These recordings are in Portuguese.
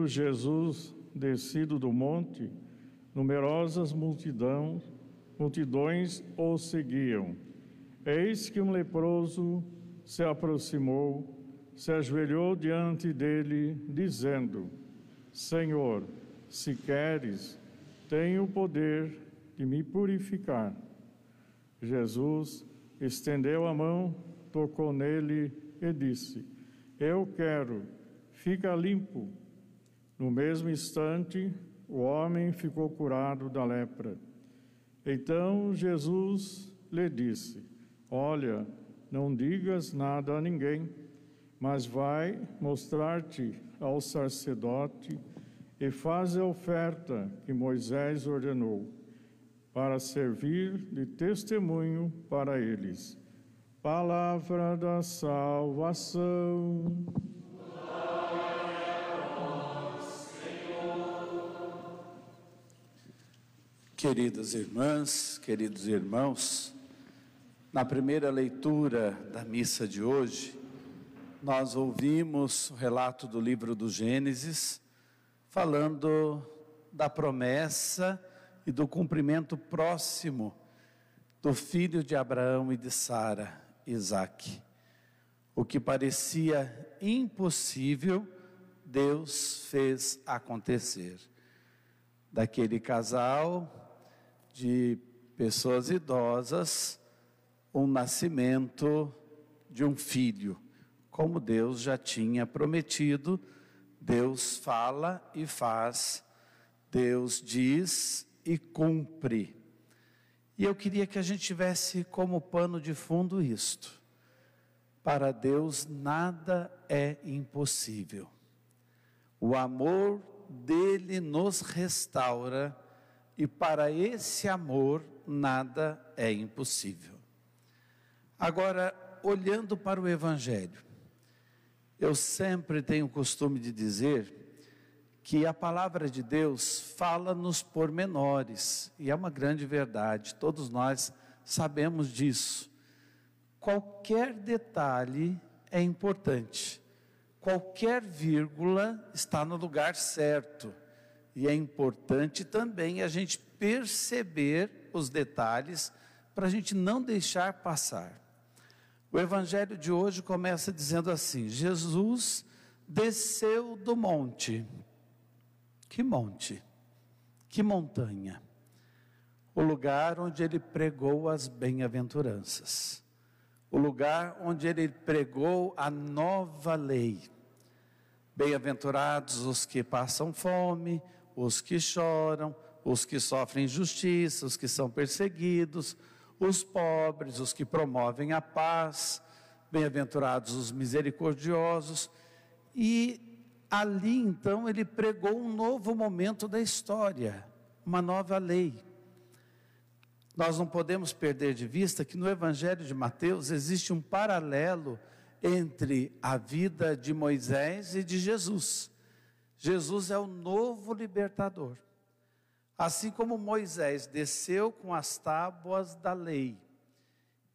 Tendo Jesus descido do monte, numerosas multidão, multidões o seguiam. Eis que um leproso se aproximou, se ajoelhou diante dele, dizendo: Senhor, se queres, tenho o poder de me purificar. Jesus estendeu a mão, tocou nele e disse: Eu quero, fica limpo. No mesmo instante, o homem ficou curado da lepra. Então Jesus lhe disse: Olha, não digas nada a ninguém, mas vai mostrar-te ao sacerdote e faz a oferta que Moisés ordenou, para servir de testemunho para eles. Palavra da salvação. Queridas irmãs, queridos irmãos, na primeira leitura da missa de hoje, nós ouvimos o relato do livro do Gênesis, falando da promessa e do cumprimento próximo do filho de Abraão e de Sara, Isaque. O que parecia impossível, Deus fez acontecer. Daquele casal, de pessoas idosas o nascimento de um filho, como Deus já tinha prometido. Deus fala e faz, Deus diz e cumpre. E eu queria que a gente tivesse como pano de fundo isto. Para Deus nada é impossível. O amor dele nos restaura e para esse amor nada é impossível. Agora, olhando para o Evangelho, eu sempre tenho o costume de dizer que a palavra de Deus fala nos pormenores, e é uma grande verdade, todos nós sabemos disso. Qualquer detalhe é importante, qualquer vírgula está no lugar certo. E é importante também a gente perceber os detalhes para a gente não deixar passar. O evangelho de hoje começa dizendo assim: Jesus desceu do monte. Que monte? Que montanha? O lugar onde ele pregou as bem-aventuranças. O lugar onde ele pregou a nova lei. Bem-aventurados os que passam fome, os que choram, os que sofrem injustiça, os que são perseguidos, os pobres, os que promovem a paz, bem-aventurados os misericordiosos. E ali então ele pregou um novo momento da história, uma nova lei. Nós não podemos perder de vista que no Evangelho de Mateus existe um paralelo entre a vida de Moisés e de Jesus. Jesus é o novo libertador. Assim como Moisés desceu com as tábuas da lei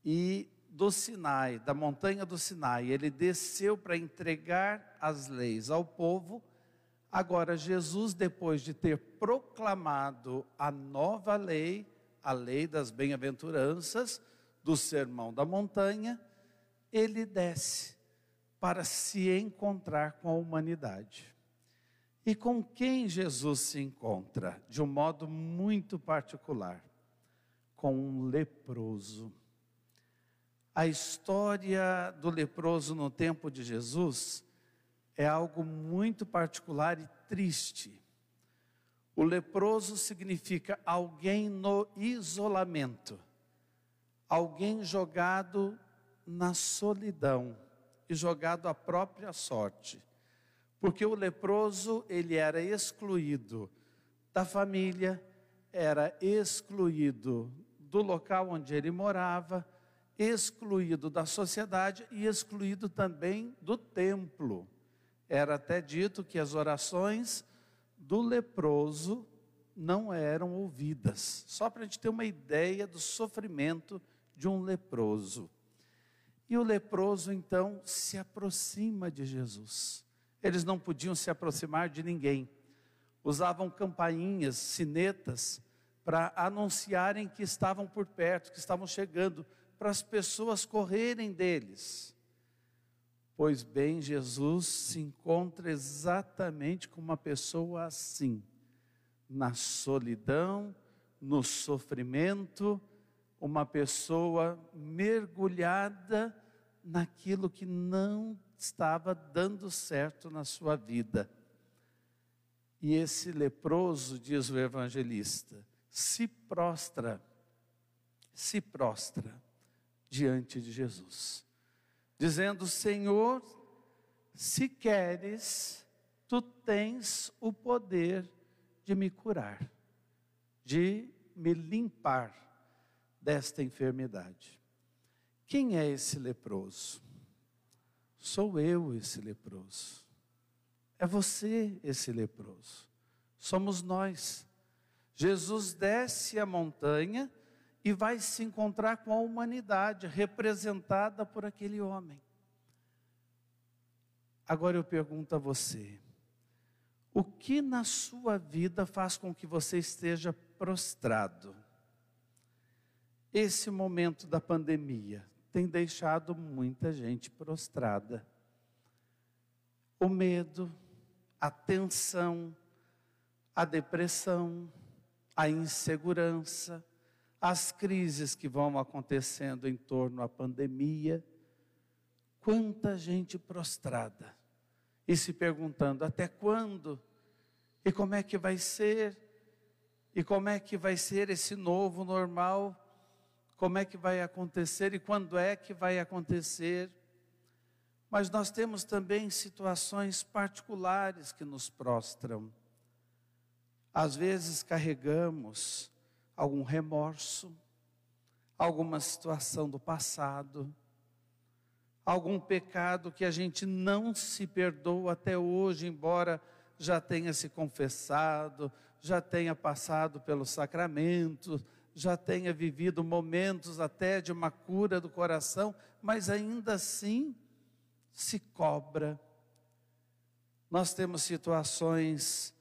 e do Sinai, da montanha do Sinai, ele desceu para entregar as leis ao povo. Agora, Jesus, depois de ter proclamado a nova lei, a lei das bem-aventuranças, do sermão da montanha, ele desce para se encontrar com a humanidade. E com quem Jesus se encontra? De um modo muito particular, com um leproso. A história do leproso no tempo de Jesus é algo muito particular e triste. O leproso significa alguém no isolamento, alguém jogado na solidão e jogado à própria sorte. Porque o leproso, ele era excluído da família, era excluído do local onde ele morava, excluído da sociedade e excluído também do templo. Era até dito que as orações do leproso não eram ouvidas. Só para a gente ter uma ideia do sofrimento de um leproso. E o leproso então se aproxima de Jesus. Eles não podiam se aproximar de ninguém. Usavam campainhas, sinetas, para anunciarem que estavam por perto, que estavam chegando, para as pessoas correrem deles. Pois bem, Jesus se encontra exatamente com uma pessoa assim, na solidão, no sofrimento, uma pessoa mergulhada naquilo que não estava dando certo na sua vida. E esse leproso, diz o evangelista, se prostra, se prostra diante de Jesus dizendo: Senhor, se queres, tu tens o poder de me curar, de me limpar desta enfermidade. Quem é esse leproso? Sou eu esse leproso. É você esse leproso. Somos nós. Jesus desce a montanha e vai se encontrar com a humanidade representada por aquele homem. Agora eu pergunto a você: o que na sua vida faz com que você esteja prostrado? Esse momento da pandemia tem deixado muita gente prostrada. O medo, a tensão, a depressão, a insegurança, as crises que vão acontecendo em torno à pandemia, quanta gente prostrada. E se perguntando até quando? E como é que vai ser? E como é que vai ser esse novo normal, como é que vai acontecer e quando é que vai acontecer. Mas nós temos também situações particulares que nos prostram. Às vezes carregamos algum remorso, alguma situação do passado, algum pecado que a gente não se perdoa até hoje, embora já tenha se confessado, já tenha passado pelo sacramento, já tenha vivido momentos até de uma cura do coração, mas ainda assim se cobra. Nós temos situações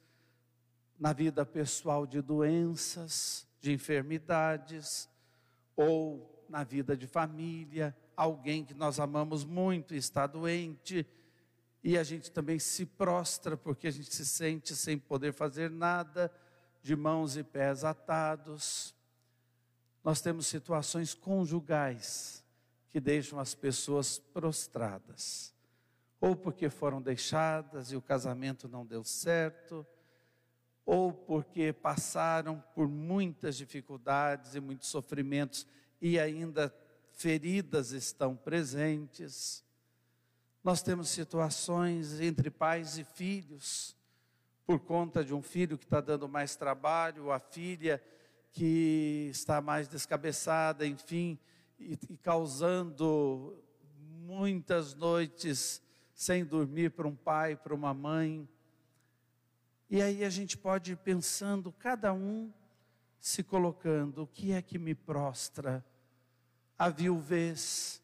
na vida pessoal de doenças, de enfermidades, ou na vida de família, alguém que nós amamos muito está doente, e a gente também se prostra porque a gente se sente sem poder fazer nada, de mãos e pés atados. Nós temos situações conjugais que deixam as pessoas prostradas, ou porque foram deixadas e o casamento não deu certo, ou porque passaram por muitas dificuldades e muitos sofrimentos e ainda feridas estão presentes. Nós temos situações entre pais e filhos, por conta de um filho que está dando mais trabalho, a filha que está mais descabeçada, enfim, e, e causando muitas noites sem dormir para um pai, para uma mãe. E aí a gente pode ir pensando, cada um se colocando, o que é que me prostra? A viuvez,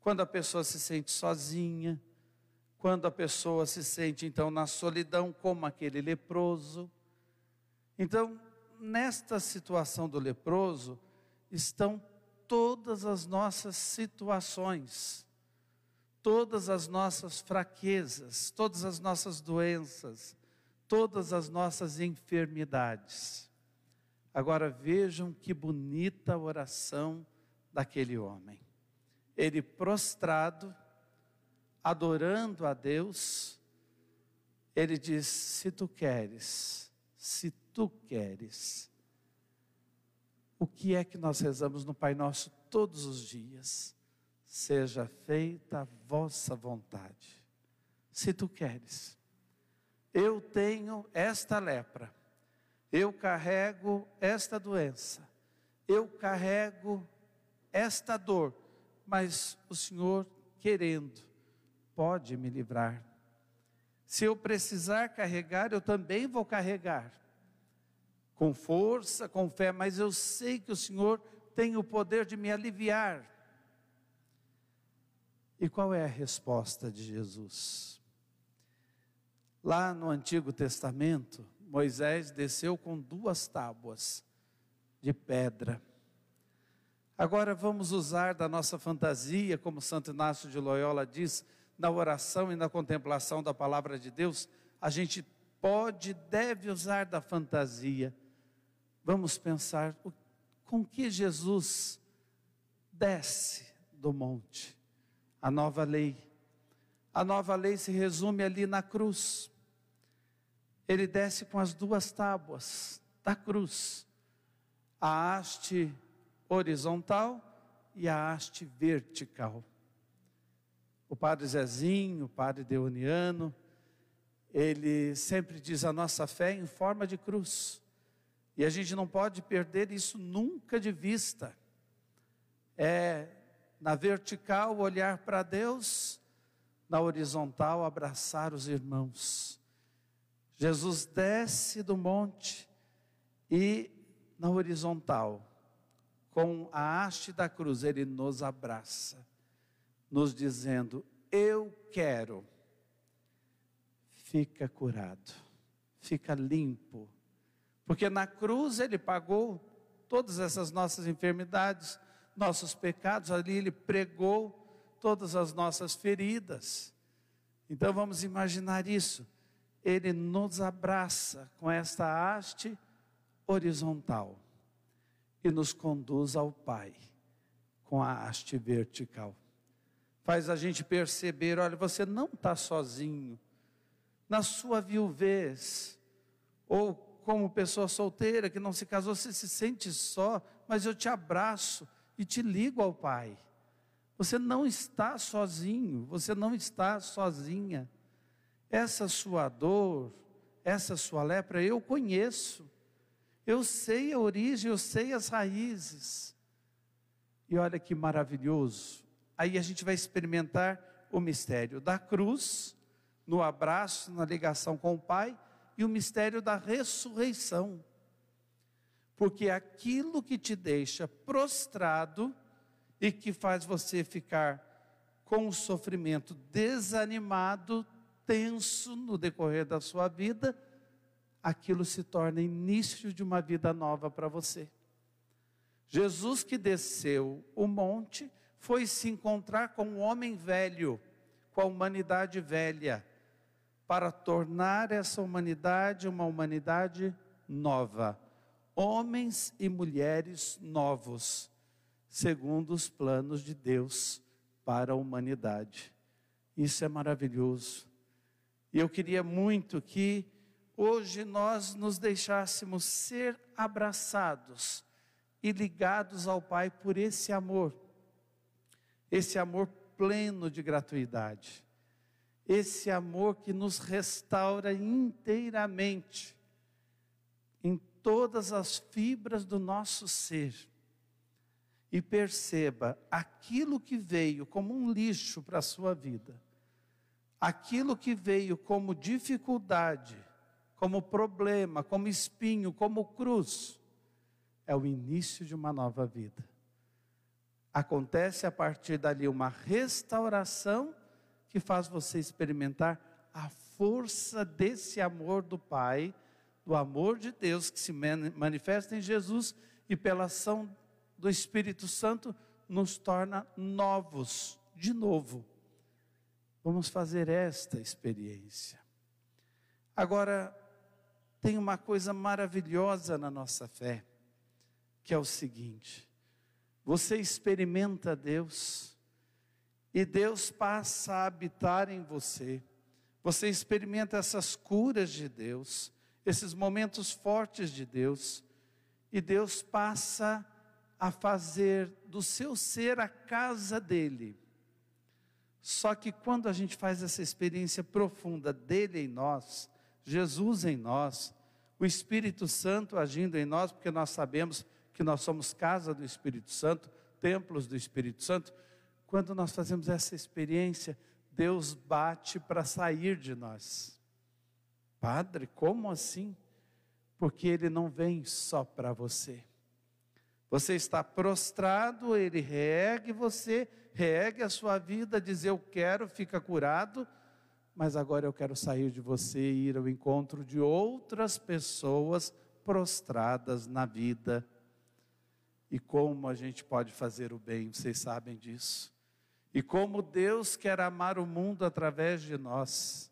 quando a pessoa se sente sozinha, quando a pessoa se sente então na solidão, como aquele leproso. Então, nesta situação do leproso, estão todas as nossas situações, todas as nossas fraquezas, todas as nossas doenças, todas as nossas enfermidades. Agora vejam que bonita oração daquele homem. Ele prostrado, adorando a Deus, ele diz: Se tu queres, se tu queres. O que é que nós rezamos no Pai Nosso todos os dias? Seja feita a vossa vontade, se tu queres. Eu tenho esta lepra, eu carrego esta doença, eu carrego esta dor, mas o Senhor, querendo, pode me livrar. Se eu precisar carregar, eu também vou carregar. Com força, com fé, mas eu sei que o Senhor tem o poder de me aliviar. E qual é a resposta de Jesus? Lá no Antigo Testamento, Moisés desceu com duas tábuas de pedra. Agora vamos usar da nossa fantasia, como Santo Inácio de Loyola diz, na oração e na contemplação da palavra de Deus, a gente pode, deve usar da fantasia. Vamos pensar com que Jesus desce do monte, a nova lei. A nova lei se resume ali na cruz. Ele desce com as duas tábuas da cruz, a haste horizontal e a haste vertical. O padre Zezinho, o padre Deoniano, ele sempre diz a nossa fé em forma de cruz. E a gente não pode perder isso nunca de vista. É na vertical olhar para Deus, na horizontal abraçar os irmãos. Jesus desce do monte e na horizontal, com a haste da cruz, ele nos abraça, nos dizendo: Eu quero. Fica curado, fica limpo, porque na cruz ele pagou todas essas nossas enfermidades, nossos pecados, ali ele pregou todas as nossas feridas. Então vamos imaginar isso ele nos abraça com esta haste horizontal e nos conduz ao Pai com a haste vertical. Faz a gente perceber: olha, você não está sozinho. Na sua viuvez, ou como pessoa solteira que não se casou, você se sente só, mas eu te abraço e te ligo ao Pai. Você não está sozinho, você não está sozinha. Essa sua dor, essa sua lepra, eu conheço. Eu sei a origem, eu sei as raízes. E olha que maravilhoso. Aí a gente vai experimentar o mistério da cruz, no abraço, na ligação com o Pai, e o mistério da ressurreição. Porque aquilo que te deixa prostrado e que faz você ficar com o sofrimento desanimado, tenso no decorrer da sua vida, aquilo se torna início de uma vida nova para você. Jesus que desceu o monte foi se encontrar com o homem velho, com a humanidade velha, para tornar essa humanidade uma humanidade nova. Homens e mulheres novos, segundo os planos de Deus para a humanidade. Isso é maravilhoso. E eu queria muito que hoje nós nos deixássemos ser abraçados e ligados ao Pai por esse amor, esse amor pleno de gratuidade, esse amor que nos restaura inteiramente, em todas as fibras do nosso ser. E perceba aquilo que veio como um lixo para a sua vida aquilo que veio como dificuldade, como problema, como espinho, como cruz, é o início de uma nova vida. Acontece a partir dali uma restauração que faz você experimentar a força desse amor do Pai, do amor de Deus que se manifesta em Jesus e pela ação do Espírito Santo nos torna novos de novo. Vamos fazer esta experiência. Agora, tem uma coisa maravilhosa na nossa fé, que é o seguinte: você experimenta Deus, e Deus passa a habitar em você, você experimenta essas curas de Deus, esses momentos fortes de Deus, e Deus passa a fazer do seu ser a casa dele. Só que quando a gente faz essa experiência profunda dele em nós, Jesus em nós, o Espírito Santo agindo em nós, porque nós sabemos que nós somos casa do Espírito Santo, templos do Espírito Santo, quando nós fazemos essa experiência, Deus bate para sair de nós. Padre, como assim? Porque Ele não vem só para você. Você está prostrado, Ele reergue você, reergue a sua vida, diz eu quero, fica curado, mas agora eu quero sair de você e ir ao encontro de outras pessoas prostradas na vida. E como a gente pode fazer o bem, vocês sabem disso. E como Deus quer amar o mundo através de nós.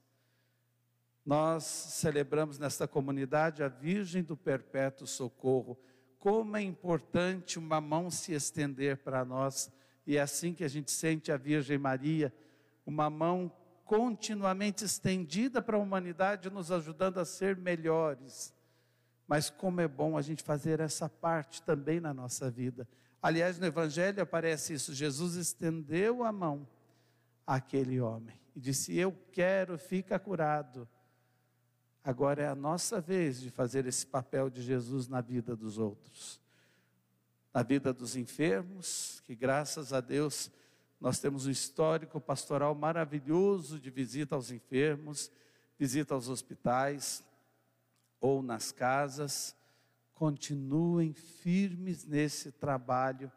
Nós celebramos nesta comunidade a Virgem do Perpétuo Socorro. Como é importante uma mão se estender para nós, e é assim que a gente sente a Virgem Maria, uma mão continuamente estendida para a humanidade, nos ajudando a ser melhores. Mas como é bom a gente fazer essa parte também na nossa vida. Aliás, no Evangelho aparece isso: Jesus estendeu a mão àquele homem e disse: Eu quero, fica curado. Agora é a nossa vez de fazer esse papel de Jesus na vida dos outros, na vida dos enfermos, que graças a Deus nós temos um histórico pastoral maravilhoso de visita aos enfermos, visita aos hospitais ou nas casas. Continuem firmes nesse trabalho.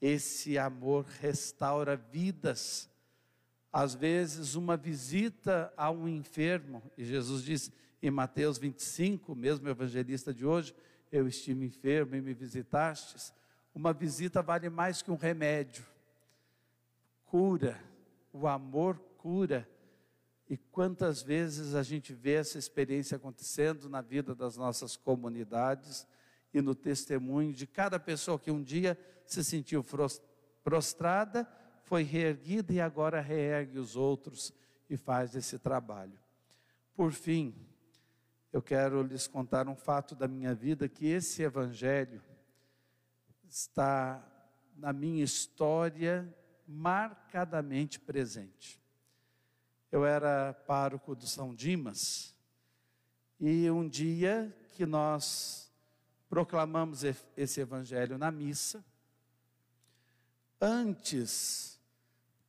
Esse amor restaura vidas. Às vezes, uma visita a um enfermo, e Jesus diz em Mateus 25, mesmo evangelista de hoje: Eu estive enfermo e me visitastes. Uma visita vale mais que um remédio cura, o amor cura. E quantas vezes a gente vê essa experiência acontecendo na vida das nossas comunidades e no testemunho de cada pessoa que um dia se sentiu prostrada, foi reerguida e agora reergue os outros e faz esse trabalho. Por fim, eu quero lhes contar um fato da minha vida que esse evangelho está na minha história marcadamente presente. Eu era pároco do São Dimas e um dia que nós proclamamos esse evangelho na missa, antes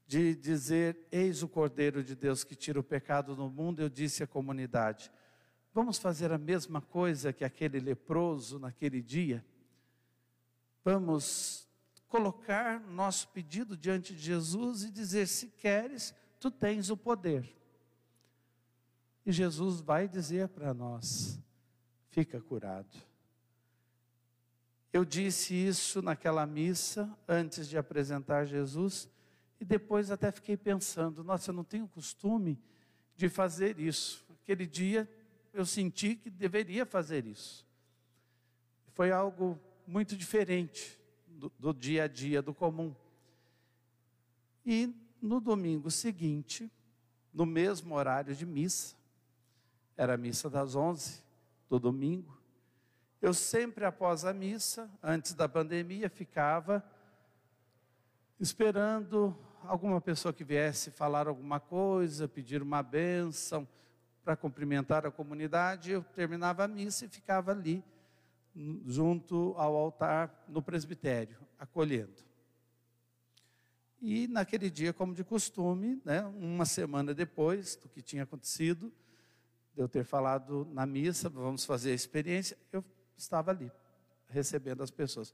de dizer eis o Cordeiro de Deus que tira o pecado do mundo, eu disse à comunidade: vamos fazer a mesma coisa que aquele leproso naquele dia? Vamos colocar nosso pedido diante de Jesus e dizer: se queres, tu tens o poder. E Jesus vai dizer para nós: fica curado. Eu disse isso naquela missa antes de apresentar Jesus e depois até fiquei pensando: nossa, eu não tenho costume de fazer isso. Aquele dia eu senti que deveria fazer isso. Foi algo muito diferente do, do dia a dia, do comum. E no domingo seguinte, no mesmo horário de missa, era a missa das 11 do domingo, eu sempre após a missa, antes da pandemia, ficava esperando alguma pessoa que viesse falar alguma coisa, pedir uma bênção para cumprimentar a comunidade. Eu terminava a missa e ficava ali junto ao altar no presbitério, acolhendo. E naquele dia, como de costume, né, uma semana depois do que tinha acontecido, de eu ter falado na missa, vamos fazer a experiência, eu estava ali, recebendo as pessoas.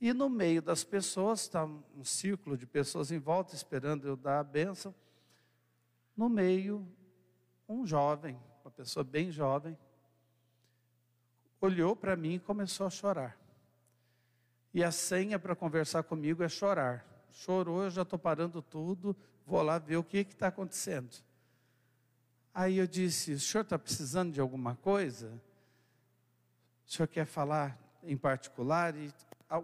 E no meio das pessoas, está um círculo de pessoas em volta, esperando eu dar a bênção. No meio, um jovem, uma pessoa bem jovem, olhou para mim e começou a chorar. E a senha para conversar comigo é chorar. Chorou, eu já estou parando tudo, vou lá ver o que está acontecendo. Aí eu disse: O senhor está precisando de alguma coisa? O senhor quer falar em particular? E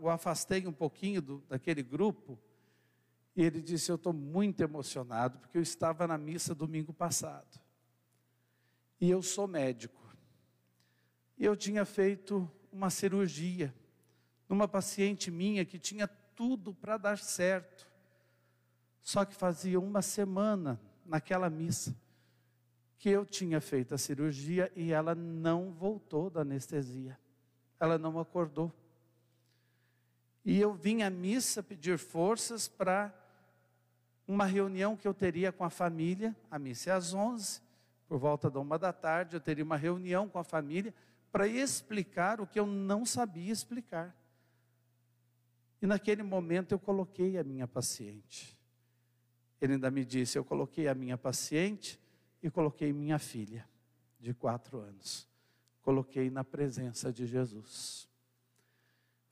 o afastei um pouquinho do, daquele grupo. E ele disse: Eu estou muito emocionado, porque eu estava na missa domingo passado. E eu sou médico. E eu tinha feito uma cirurgia numa paciente minha que tinha tudo para dar certo. Só que fazia uma semana naquela missa que eu tinha feito a cirurgia e ela não voltou da anestesia. Ela não acordou. E eu vim à missa pedir forças para uma reunião que eu teria com a família. A missa é às 11, por volta da uma da tarde, eu teria uma reunião com a família para explicar o que eu não sabia explicar. E naquele momento eu coloquei a minha paciente. Ele ainda me disse: Eu coloquei a minha paciente e coloquei minha filha, de quatro anos. Coloquei na presença de Jesus.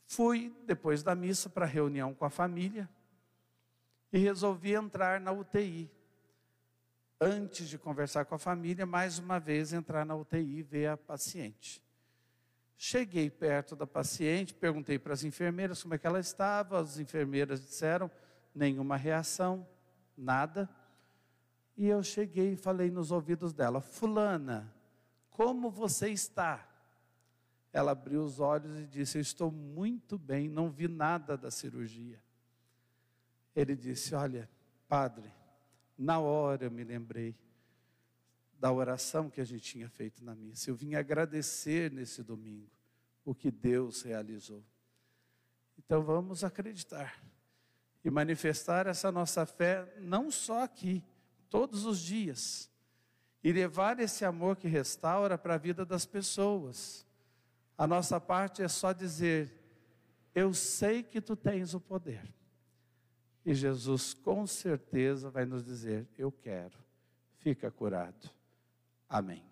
Fui, depois da missa, para a reunião com a família e resolvi entrar na UTI. Antes de conversar com a família, mais uma vez entrar na UTI e ver a paciente. Cheguei perto da paciente, perguntei para as enfermeiras como é que ela estava, as enfermeiras disseram nenhuma reação, nada. E eu cheguei e falei nos ouvidos dela: Fulana, como você está? Ela abriu os olhos e disse: Eu estou muito bem, não vi nada da cirurgia. Ele disse: Olha, padre, na hora eu me lembrei da oração que a gente tinha feito na missa. Eu vim agradecer nesse domingo o que Deus realizou. Então vamos acreditar e manifestar essa nossa fé não só aqui, todos os dias, e levar esse amor que restaura para a vida das pessoas. A nossa parte é só dizer: Eu sei que tu tens o poder. E Jesus com certeza vai nos dizer: Eu quero, fica curado. Amém.